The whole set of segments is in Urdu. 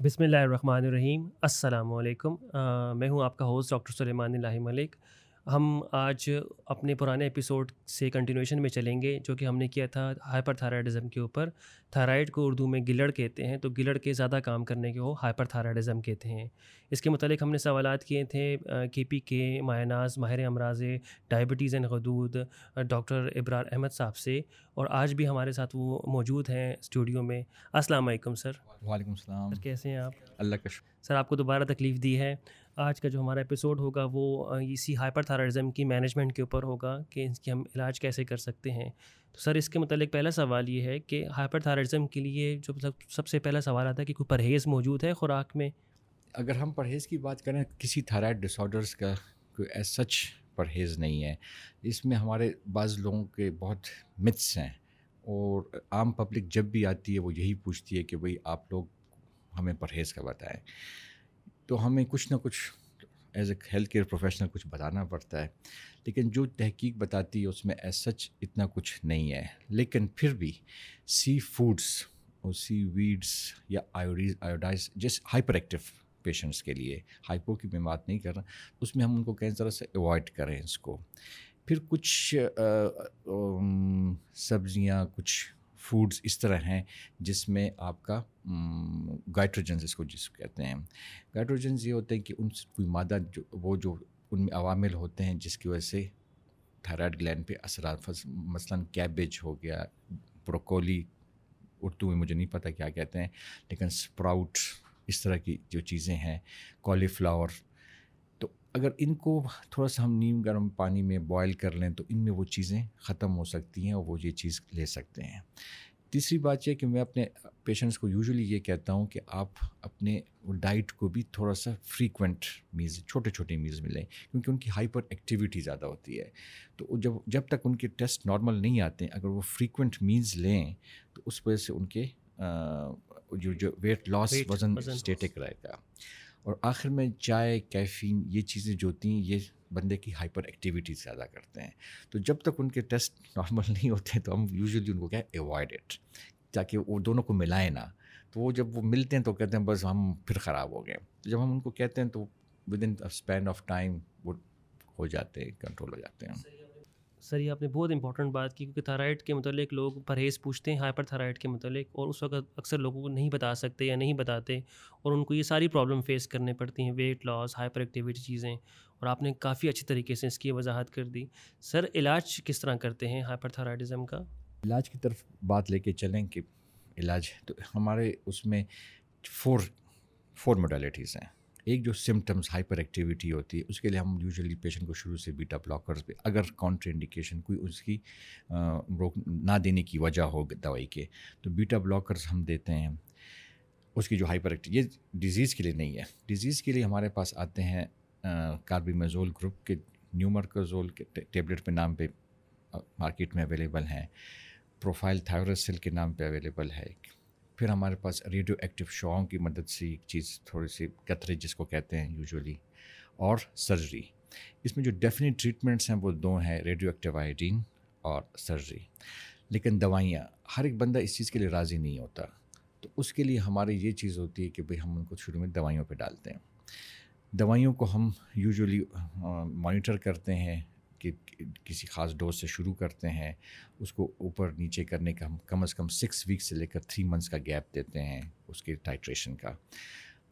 بسم اللہ الرحمن الرحیم، السلام علیکم۔ میں ہوں آپ کا ہوسٹ ڈاکٹر سلیمان الہی ملک۔ ہم آج اپنے پرانے ایپیسوڈ سے کنٹینویشن میں چلیں گے جو کہ ہم نے کیا تھا ہائپر تھائرائڈزم کے اوپر۔ تھائرائڈ کو اردو میں گلڑ کہتے ہیں تو گلڑ کے زیادہ کام کرنے کے وہ ہائپر تھائرائڈزم کہتے ہیں۔ اس کے متعلق ہم نے سوالات کیے تھے کے پی کے مایناز ماہر امراض ڈائبٹیز اینڈ غدود ڈاکٹر ابرار احمد صاحب سے۔ اور آج بھی ہمارے ساتھ وہ موجود ہیں اسٹوڈیو میں۔ السلام علیکم سر۔ وعلیکم السلام۔ سر کیسے ہیں آپ؟ اللہ کا شکر۔ سر آپ کو دوبارہ تکلیف دی ہے۔ آج کا جو ہمارا ایپیسوڈ ہوگا وہ اسی ہائپر تھائرائڈزم کی مینجمنٹ کے اوپر ہوگا کہ اس کی ہم علاج کیسے کر سکتے ہیں۔ تو سر، اس کے متعلق پہلا سوال یہ ہے کہ ہائپر تھائرائڈزم کے لیے جو سب سے پہلا سوال آتا ہے کہ کوئی پرہیز موجود ہے خوراک میں؟ اگر ہم پرہیز کی بات کریں، کسی تھائرائڈ ڈس آڈرس کا کوئی ایز سچ پرہیز نہیں ہے۔ اس میں ہمارے بعض لوگوں کے بہت متس ہیں اور عام پبلک جب بھی آتی ہے وہ یہی پوچھتی ہے کہ بھائی آپ لوگ ہمیں پرہیز کا بتائیں۔ تو ہمیں کچھ نہ کچھ as a health care professional کچھ بتانا پڑتا ہے۔ لیکن جو تحقیق بتاتی ہے اس میں ایز سچ اتنا کچھ نہیں ہے۔ لیکن پھر بھی سی فوڈس اور سی ویڈس یا آیوڈیز آیوڈائز جس ہائپر ایکٹیو پیشنٹس کے لیے ہائپو کی میں بات نہیں کر رہا، اس میں ہم ان کو کئی طرح سے اوائڈ کریں اس کو۔ پھر کچھ سبزیاں، کچھ فوڈس اس طرح ہیں جس میں آپ کا گائٹروجنس اس کو جس کہتے ہیں۔ گائٹروجنس یہ ہوتے ہیں کہ ان سے کوئی مادہ جو، وہ جو ان میں عوامل ہوتے ہیں جس کی وجہ سے تھائرائڈ گلینڈ پہ اثرات مثلاً کیبیج ہو گیا، بروکولی اردو میں مجھے نہیں پتہ کیا کہتے ہیں، لیکن اسپراؤٹ اس طرح کی جو چیزیں ہیں کالی فلاور اگر ان کو تھوڑا سا ہم نیم گرم پانی میں بوائل کر لیں تو ان میں وہ چیزیں ختم ہو سکتی ہیں اور وہ یہ چیز لے سکتے ہیں۔ تیسری بات یہ کہ میں اپنے پیشنٹس کو یوزلی یہ کہتا ہوں کہ آپ اپنے ڈائٹ کو بھی تھوڑا سا فریکوینٹ میز چھوٹے چھوٹے میز میں لیں کیونکہ ان کی ہائپر ایکٹیویٹی زیادہ ہوتی ہے۔ تو جب جب تک ان کے ٹیسٹ نارمل نہیں آتے اگر وہ فریکوینٹ میز لیں تو اس وجہ سے ان کے جو جو ویٹ لاس وزن اسٹیٹک رہے گا۔ اور آخر میں چائے، کیفین، یہ چیزیں جو ہوتی ہیں، یہ بندے کی ہائپر ایکٹیویٹی زیادہ کرتے ہیں۔ تو جب تک ان کے ٹیسٹ نارمل نہیں ہوتے، تو ہم یوزلی ان کو کیا اوائڈ اٹ تاکہ وہ دونوں کو ملائیں نا تو وہ جب وہ ملتے ہیں تو کہتے ہیں، بس ہم پھر خراب ہو گئے۔ جب ہم ان کو کہتے ہیں تو with in span of time وہ ہو جاتے ہیں کنٹرول ہو جاتے ہیں۔ سر، یہ آپ نے بہت امپورٹنٹ بات کی کیونکہ تھائرائڈ کے متعلق لوگ پرہیز پوچھتے ہیں ہائپر تھائرائڈ کے متعلق اور اس وقت اکثر لوگوں کو نہیں بتا سکتے یا نہیں بتاتے اور ان کو یہ ساری پرابلم فیس کرنے پڑتی ہیں ویٹ لاس ہائپر ایکٹیویٹی چیزیں اور آپ نے کافی اچھی طریقے سے اس کی وضاحت کر دی۔ سر، علاج کس طرح کرتے ہیں ہائپر تھائرائڈزم کا؟ علاج کی طرف بات لے کے چلیں کہ علاج تو ہمارے اس میں فور فور موڈیلٹیز ہیں۔ ایک جو سمٹمس ہائپر ایکٹیویٹی ہوتی ہے، اس کے لیے ہم یوزلی پیشنٹ کو شروع سے بیٹا بلاکرز پہ، اگر کاؤنٹر انڈیکیشن کوئی اس کی روک نہ دینے کی وجہ ہو دوائی کے، تو بیٹا بلاکرز ہم دیتے ہیں۔ اس کی جو ہائپر ایکٹیو یہ ڈیزیز کے لیے نہیں ہے۔ ڈیزیز کے لیے ہمارے پاس آتے ہیں کاربیمزول گروپ کے نیومرکزول کے ٹیبلٹ پہ نام پہ مارکیٹ میں اویلیبل ہیں۔ پروفائل تھائرسل کے نام پہ اویلیبل ہے پھر ہمارے پاس ریڈیو ایکٹیو شوؤں کی مدد سے ایک چیز تھوڑی سی قطرے جس کو کہتے ہیں یوزولی اور سرجری اس میں جو ڈیفینیٹ ٹریٹمنٹس ہیں وہ دو ہیں، ریڈیو ایکٹیو آئیڈین اور سرجری لیکن دوائیاں، ہر ایک بندہ اس چیز کے لیے راضی نہیں ہوتا۔ تو اس کے لیے ہماری یہ چیز ہوتی ہے کہ بھائی ہم ان کو شروع میں دوائیوں پہ ڈالتے ہیں۔ دوائیوں کو ہم یوزولی مانیٹر کرتے ہیں۔ کہ کسی خاص ڈوز سے شروع کرتے ہیں، اس کو اوپر نیچے کرنے کا ہم کم از کم سکس ویکس سے لے کر تھری منتھس کا گیپ دیتے ہیں اس کے ٹائٹریشن کا۔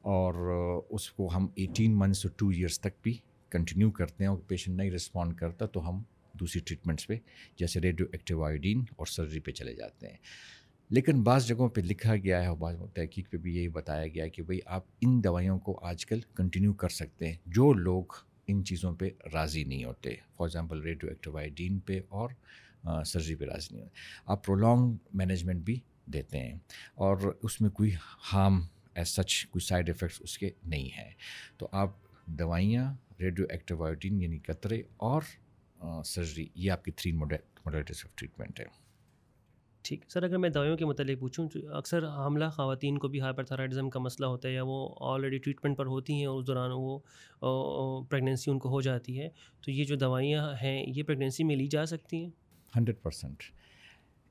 اور اس کو ہم ایٹین منتھس ٹو ایئرس تک بھی کنٹینیو کرتے ہیں اور پیشنٹ نہیں رسپونڈ کرتا تو ہم دوسری ٹریٹمنٹس پہ جیسے ریڈیو ایکٹیو آئیڈین اور سرجری پہ چلے جاتے ہیں۔ لیکن بعض جگہوں پہ لکھا گیا ہے اور بعض تحقیق پہ بھی یہی بتایا گیا ہے کہ بھائی آپ ان دوائیوں کو آج کل کنٹینیو کر سکتے ہیں۔ جو لوگ ان چیزوں پہ راضی نہیں ہوتے۔ For example radio active iodine پہ اور سرجری پہ راضی نہیں ہوتے۔ آپ پرولونگ مینجمنٹ بھی دیتے ہیں اور اس میں کوئی ہارم ایز سچ کوئی سائڈ افیکٹس اس کے نہیں ہیں۔ تو آپ دوائیاں ریڈیو ایکٹیو یعنی قطرے اور سرجری یہ آپ کی تھری موڈیلٹیز آف ٹریٹمنٹ ہے ٹھیک سر، اگر میں دوائیوں کے متعلق پوچھوں اکثر حاملہ خواتین کو بھی ہائپر تھائرائڈزم کا مسئلہ ہوتا ہے یا وہ آلریڈی ٹریٹمنٹ پر ہوتی ہیں، اس دوران وہ پریگنینسی ان کو ہو جاتی ہے، تو یہ جو دوائیاں ہیں، یہ پریگنینسی میں لی جا سکتی ہیں؟ ہنڈریڈ پرسینٹ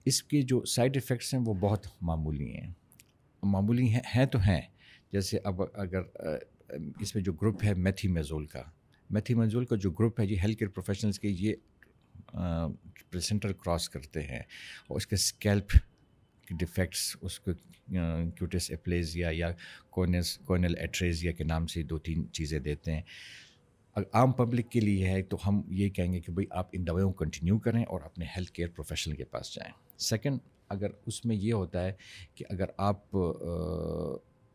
اس کے جو سائڈ افیکٹس ہیں، وہ بہت معمولی ہیں۔ معمولی ہیں ہیں تو ہیں۔ جیسے اب اگر اس میں جو گروپ ہے میتھی میزول کا۔ میتھی میزول کا جو گروپ ہے، یہ ہیلتھ کیئر پروفیشنلس کے یہ پریسنٹر کراس کرتے ہیں اور اس کے اسکیلپ ڈیفیکٹس، اس کو کیوٹس اپلیزیا یا کونس، کونل ایٹریزیا کے نام سے دو تین چیزیں دیتے ہیں۔ عام پبلک کے لیے ہے تو ہم یہ کہیں گے کہ بھائی آپ ان دوائیوں کو کنٹینیو کریں اور اپنے ہیلتھ کیئر پروفیشنل کے پاس جائیں۔ سیکنڈ اگر اس میں یہ ہوتا ہے کہ اگر آپ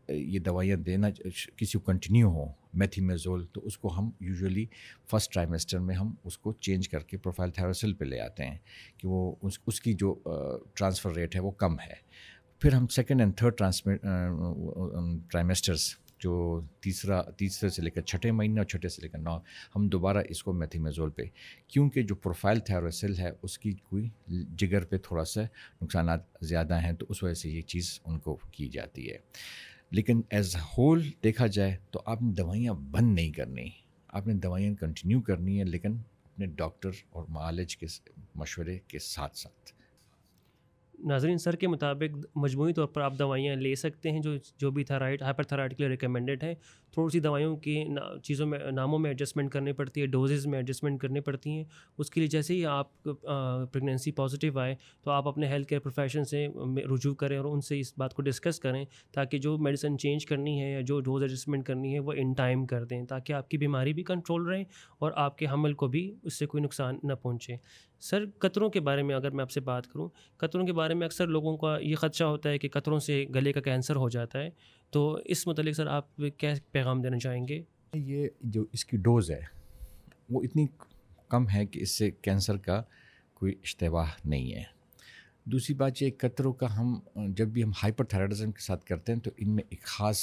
یہ دوائیاں دینا، کسی کو کنٹینیو ہوں میتھیمیزول، تو اس کو ہم یوزلی فرسٹ ٹرائمیسٹر میں ہم اس کو چینج کر کے پروفائل تھیروسل پہ لے آتے ہیں کہ وہ اس اس کی جو ٹرانسفر ریٹ ہے وہ کم ہے۔ پھر ہم سیکنڈ اینڈ تھرڈ ٹرائمیسٹرس جو تیسرا، تیسرے سے لے کر چھٹے مہینے اور چھٹے سے لے کر نو، ہم دوبارہ اس کو میتھیمیزول پہ، کیونکہ جو پروفائل تھیروسل ہے اس کی کوئی جگر پہ تھوڑا سا نقصانات زیادہ ہیں، تو اس وجہ سے یہ چیز ان کو کی جاتی ہے۔ لیکن ایز ہول دیکھا جائے تو آپ نے دوائیاں بند نہیں کرنی۔ آپ نے دوائیاں کنٹینیو کرنی ہے لیکن اپنے ڈاکٹر اور معالج کے مشورے کے ساتھ ساتھ۔ ناظرین، سر کے مطابق مجموعی طور پر آپ دوائیاں لے سکتے ہیں جو جو بھی تھائرائڈ ہائپر تھائرائڈ کے لیے ریکمینڈیڈ ہیں۔ تھوڑی سی دوائیوں کی چیزوں میں، ناموں میں ایڈجسٹمنٹ کرنی پڑتی ہے ڈوزز میں ایڈجسٹمنٹ کرنی پڑتی ہیں۔ اس کے لیے جیسے ہی آپ پریگنینسی پازیٹیو آئے تو آپ اپنے ہیلتھ کیئر پروفیشن سے رجوع کریں اور ان سے اس بات کو ڈسکس کریں تاکہ جو میڈیسن چینج کرنی ہے یا جو ڈوز ایڈجسٹمنٹ کرنی ہے وہ ان ٹائم کر دیں تاکہ آپ کی بیماری بھی کنٹرول رہے اور آپ کے حمل کو بھی اس سے کوئی نقصان نہ پہنچے۔ سر، قطروں کے بارے میں اگر میں آپ سے بات کروں، قطروں کے بارے میں اکثر لوگوں کا یہ خدشہ ہوتا ہے کہ قطروں سے گلے کا کینسر ہو جاتا ہے۔ تو اس متعلق سر آپ کیا پیغام دینا چاہیں گے؟ یہ جو اس کی ڈوز ہے، وہ اتنی کم ہے کہ اس سے کینسر کا کوئی اشتباہ نہیں ہے۔ دوسری بات یہ قطروں کا ہم، جب بھی ہم ہائپر تھائرائڈزم کے ساتھ کرتے ہیں تو ان میں ایک خاص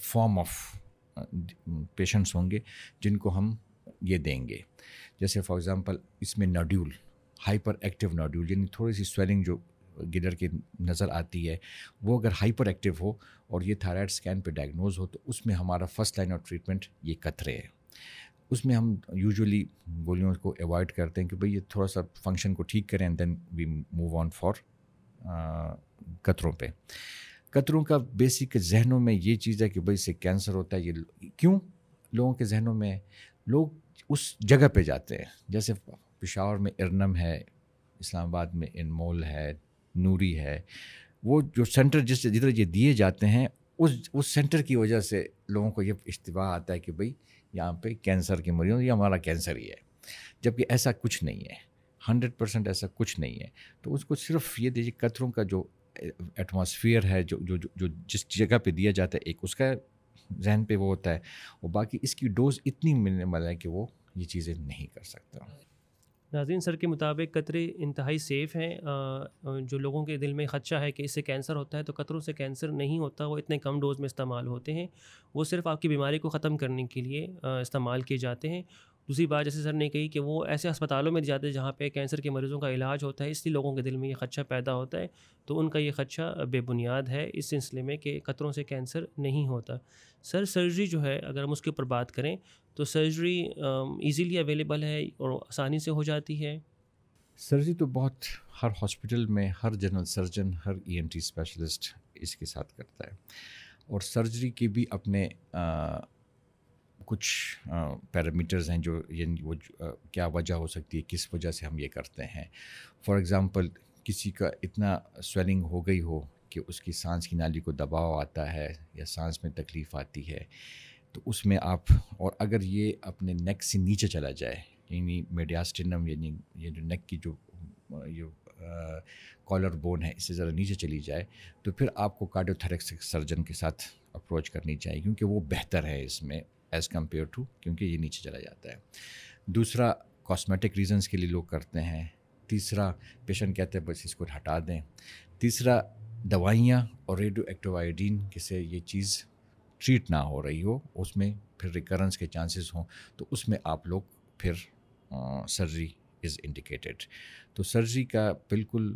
فارم آف پیشنٹس ہوں گے جن کو ہم یہ دیں گے۔ جیسے فار ایگزامپل اس میں ناڈیول ہائپر ایکٹیو ناڈیول یعنی تھوڑی سی سویلنگ جو گدر کی نظر آتی ہے، وہ اگر ہائپر ایکٹیو ہو اور یہ تھائرائڈ اسکین پہ ڈائگنوز ہو تو اس میں ہمارا فرسٹ لائن آف ٹریٹمنٹ یہ قطرے ہے اس میں ہم یوزلی گولیوں کو اوائڈ کرتے ہیں کہ بھائی یہ تھوڑا سا فنکشن کو ٹھیک کریں دین وی موو آن فار قطروں پہ۔ قطروں کا بیسک ذہنوں میں یہ چیز ہے کہ بھائی اس سے کینسر ہوتا ہے، یہ کیوں لوگوں کے ذہنوں میں؟ لوگ اس جگہ پہ جاتے ہیں، جیسے پشاور میں ارنم ہے، اسلام آباد میں انمول ہے نوری ہے۔ وہ جو سینٹر جس جدھر یہ دیے جاتے ہیں، اس اس سینٹر کی وجہ سے لوگوں کو یہ اشتباہ آتا ہے کہ بھائی یہاں پہ کینسر کے مریض یہ ہمارا کینسر ہی ہے۔ جبکہ ایسا کچھ نہیں ہے۔ ہنڈریڈ پرسینٹ ایسا کچھ نہیں ہے۔ تو اس کو صرف یہ دیجیے قطروں کا جو ایٹماسفیئر ہے، جو جو جو جس جگہ پہ دیا جاتا ہے، ایک اس کا ذہن پہ وہ ہوتا ہے۔ اور باقی اس کی ڈوز اتنی منیمل ہے کہ وہ یہ چیزیں نہیں کر سکتا۔ ناظرین، سر کے مطابق قطرے انتہائی سیف ہیں۔ جو لوگوں کے دل میں خدشہ ہے کہ اس سے کینسر ہوتا ہے تو قطروں سے کینسر نہیں ہوتا، وہ اتنے کم ڈوز میں استعمال ہوتے ہیں۔ وہ صرف آپ کی بیماری کو ختم کرنے کے لیے استعمال کیے جاتے ہیں۔ دوسری بات جیسے سر نے کہی کہ وہ ایسے اسپتالوں میں جاتے ہیں جہاں پہ کینسر کے مریضوں کا علاج ہوتا ہے، اس لیے لوگوں کے دل میں یہ خدشہ پیدا ہوتا ہے۔ تو ان کا یہ خدشہ بے بنیاد ہے اس سلسلے میں کہ قطروں سے کینسر نہیں ہوتا۔ سر، سرجری جو ہے، اگر ہم اس کے اوپر بات کریں تو سرجری ایزیلی اویلیبل ہے اور آسانی سے ہو جاتی ہے۔ سرجری تو بہت ہر ہاسپٹل میں ہر جنرل سرجن ہر ای این ٹی اسپیشلسٹ اس کے ساتھ کرتا ہے۔ اور سرجری کے بھی اپنے کچھ پیرامیٹرز ہیں جو یعنی وہ کیا وجہ ہو سکتی ہے، کس وجہ سے ہم یہ کرتے ہیں۔ فار ایگزامپل کسی کا اتنا سویلنگ ہو گئی ہو کہ اس کی سانس کی نالی کو دباؤ آتا ہے یا سانس میں تکلیف آتی ہے، تو اس میں آپ، اور اگر یہ اپنے نیک سے نیچے چلا جائے یعنی میڈیاسٹینم یعنی یہ جو نیک کی جو، یہ کالر بون ہے، اس سے ذرا نیچے چلی جائے، تو پھر آپ کو کارڈیو سرجن کے ساتھ اپروچ کرنی چاہیے، کیونکہ وہ بہتر ہے اس میں۔ ایز کمپیئر ٹو کیونکہ یہ نیچے چلا جاتا ہے۔ دوسرا کاسمیٹک ریزنس کے لیے لوگ کرتے ہیں۔ تیسرا پیشنٹ کہتے ہیں بس اس کو ہٹا دیں۔ تیسرا، دوائیاں اور ریڈیو ایکٹیو آئیڈین سے یہ چیز ٹریٹ نہ ہو رہی ہو، اس میں پھر ریکرنس کے چانسز ہوں۔ تو اس میں آپ لوگ پھر سرجری از انڈیکیٹیڈ تو سرجری کا بالکل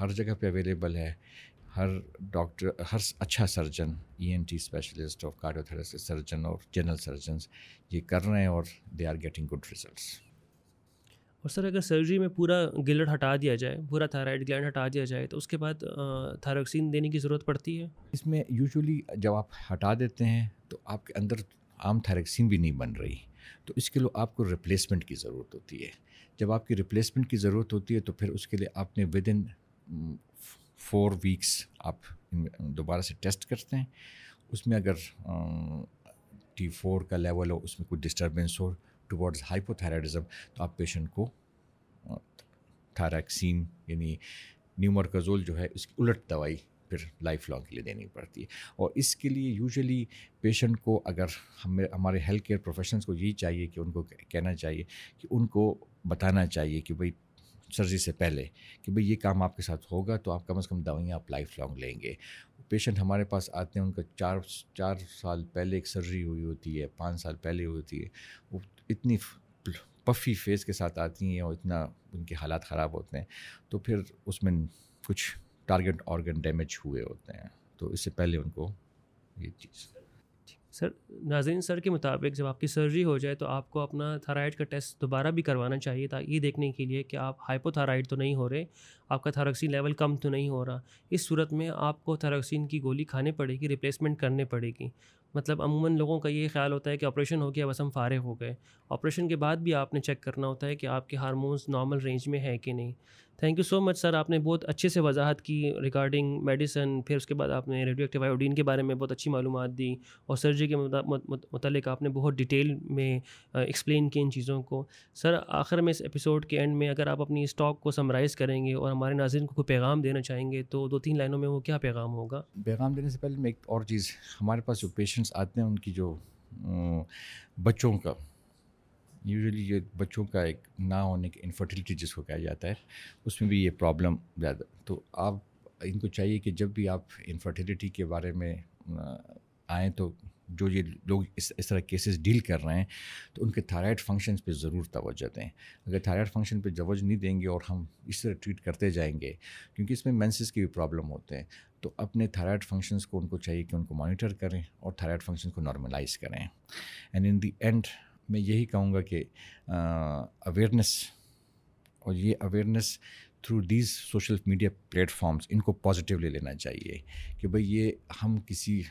ہر جگہ پہ اویلیبل ہے۔ ہر ڈاکٹر ہر اچھا surgeon E N T specialist اور کارڈیو سرجن اور جنرل سرجنس یہ کر رہے ہیں اور they are getting good results اور سر اگر سرجری میں پورا گلٹ ہٹا دیا جائے پورا تھائرائڈ گلینڈ ہٹا دیا جائے تو اس کے بعد تھائروکسین دینے کی ضرورت پڑتی ہے؟ اس میں یوزلی جب آپ ہٹا دیتے ہیں تو آپ کے اندر عام تھائروکسین بھی نہیں بن رہی تو اس کے لیے آپ کو ریپلیسمنٹ کی ضرورت ہوتی ہے۔ جب آپ کی ریپلیسمنٹ کی ضرورت ہوتی ہے تو پھر اس کے لیے آپ نے ود ان فور ویکس آپ دوبارہ سے ٹیسٹ کرتے ہیں۔ اس میں اگر ٹی فور کا لیول ہو، اس میں کوئی ڈسٹربینس ہو ٹورڈز ہائپوتھائرائڈزم تو آپ پیشنٹ کو تھائریکسین یعنی نیومرکزول جو ہے، اس کی الٹ دوائی پھر لائف لانگ کے لیے دینی پڑتی ہے۔ اور اس کے لیے یوزلی پیشنٹ کو اگر ہمیں ہمارے ہیلتھ کیئر پروفیشنلس کو یہی چاہیے کہ ان کو کہنا چاہیے کہ ان کو بتانا چاہیے کہ بھائی سرجری سے پہلے کہ بھئی یہ کام آپ کے ساتھ ہوگا تو آپ کم از کم دوائیاں آپ لائف لانگ لیں گے۔ پیشنٹ ہمارے پاس آتے ہیں، ان کا چار چار سال پہلے ایک سرجری ہوئی ہوتی ہے، پانچ سال پہلے ہوئی ہوتی ہے، وہ اتنی پفی فیس کے ساتھ آتی ہیں اور اتنا ان کے حالات خراب ہوتے ہیں۔ تو پھر اس میں کچھ ٹارگیٹ آرگن ڈیمیج ہوئے ہوتے ہیں۔ تو اس سے پہلے ان کو یہ چیز سر، ناظرین، سر کے مطابق جب آپ کی سرجری ہو جائے تو آپ کو اپنا تھائرائڈ کا ٹیسٹ دوبارہ بھی کروانا چاہیے تاکہ یہ دیکھنے کے لیے کہ آپ ہائپو تھائرائڈ تو نہیں ہو رہے، آپ کا تھائروکسین لیول کم تو نہیں ہو رہا۔ اس صورت میں آپ کو تھائروکسین کی گولی کھانی پڑے گی ریپلیسمنٹ کرنے پڑے گی۔ مطلب عموماً لوگوں کا یہ خیال ہوتا ہے کہ آپریشن ہو گیا، بس ہم فارغ ہو گئے۔ آپریشن کے بعد بھی آپ نے چیک کرنا ہوتا ہے کہ آپ کے ہارمونس نارمل رینج میں ہے کہ نہیں۔ تھینک یو سو مچ سر آپ نے بہت اچھے سے وضاحت کی ریگارڈنگ میڈیسن پھر اس کے بعد آپ نے ریڈیو ایکٹیو آئیوڈین کے بارے میں بہت اچھی معلومات دی اور سرجری کے مطلب- متعلق آپ نے بہت ڈیٹیل میں ایکسپلین کی ان چیزوں کو۔ سر آخر میں اس ایپیسوڈ کے اینڈ میں اگر آپ اپنی اسٹاک کو سمرائز کریں گے اور ہمارے ناظرین کو کوئی پیغام دینا چاہیں گے تو دو تین لائنوں میں وہ کیا پیغام ہوگا؟ پیغام دینے سے پہلے میں ایک اور چیز، ہمارے پاس جو پیشنٹس آتے ہیں ان کی جو بچوں کا. یوزلی یہ بچوں کا ایک نہ ہونے کی انفرٹیلٹی جس کو کہا جاتا ہے، اس میں بھی یہ پرابلم زیادہ. تو آپ، ان کو چاہیے کہ جب بھی آپ انفرٹیلٹی کے بارے میں آئیں تو جو یہ لوگ اس اس طرح کیسز ڈیل کر رہے ہیں، تو ان کے تھائرائڈ فنکشنز پہ ضرور توجہ دیں. اگر تھائرائڈ فنکشن پہ توجہ نہیں دیں گے اور ہم اس طرح ٹریٹ کرتے جائیں گے، کیونکہ اس میں مینسز کی بھی پرابلم ہوتے ہیں. تو اپنے تھائرائڈ فنکشنز کو ان کو چاہیے کہ ان کو مانیٹر کریں اور تھائرائڈ فنکشن کو نارملائز کریں۔ اینڈ ان دی اینڈ میں یہی کہوں گا کہ اویئرنیس اور یہ awareness through these social media platforms ان کو پازیٹیولی لینا چاہیے کہ بھائی یہ ہم کسی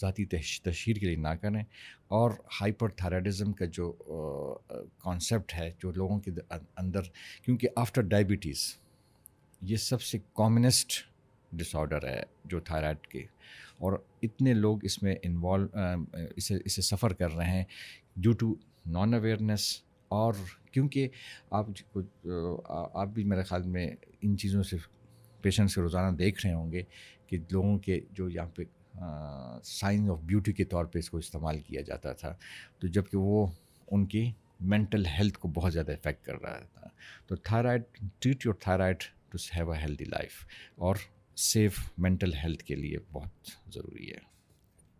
ذاتی تشہیر کے لیے نہ کریں۔ اور ہائپر تھائرائڈزم کا جو کانسیپٹ ہے، جو لوگوں کے اندر، کیونکہ آفٹر ڈائبٹیز یہ سب سے کامنسٹ ڈس آڈر ہے جو تھائرائڈ کے۔ اور اتنے لوگ اس میں انوالو اسے اسے سفر کر رہے ہیں ڈیو ٹو نان اویئرنیس اور کیونکہ آپ آپ بھی میرے خیال میں ان چیزوں سے پیشنٹ سے روزانہ دیکھ رہے ہوں گے کہ لوگوں کے جو یہاں پہ سائن آف بیوٹی کے طور پہ اس کو استعمال کیا جاتا تھا۔ تو جبکہ وہ ان کی مینٹل ہیلتھ کو بہت زیادہ افیکٹ کر رہا تھا۔ تو thyroid treat your thyroid to have a healthy life اور سیف مینٹل ہیلتھ کے لیے بہت ضروری ہے۔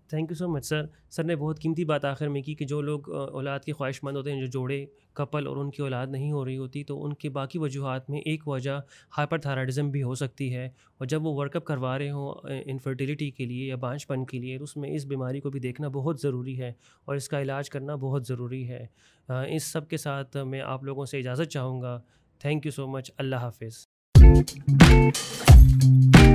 تھینک یو سو مچ سر سر نے بہت قیمتی بات آخر میں کی کہ جو لوگ اولاد کے خواہش مند ہوتے ہیں، جو جوڑے کپل اور ان کی اولاد نہیں ہو رہی ہوتی، تو ان کے باقی وجوہات میں ایک وجہ ہائپر تھائرائڈزم بھی ہو سکتی ہے۔ اور جب وہ ورک اپ کروا رہے ہوں انفرٹیلیٹی کے لیے یا بانچ پن کے لیے، تو اس میں اس بیماری کو بھی دیکھنا بہت ضروری ہے اور اس کا علاج کرنا بہت ضروری ہے۔ اس سب کے ساتھ میں آپ لوگوں سے اجازت چاہوں گا۔ تھینک یو سو مچ اللہ حافظ۔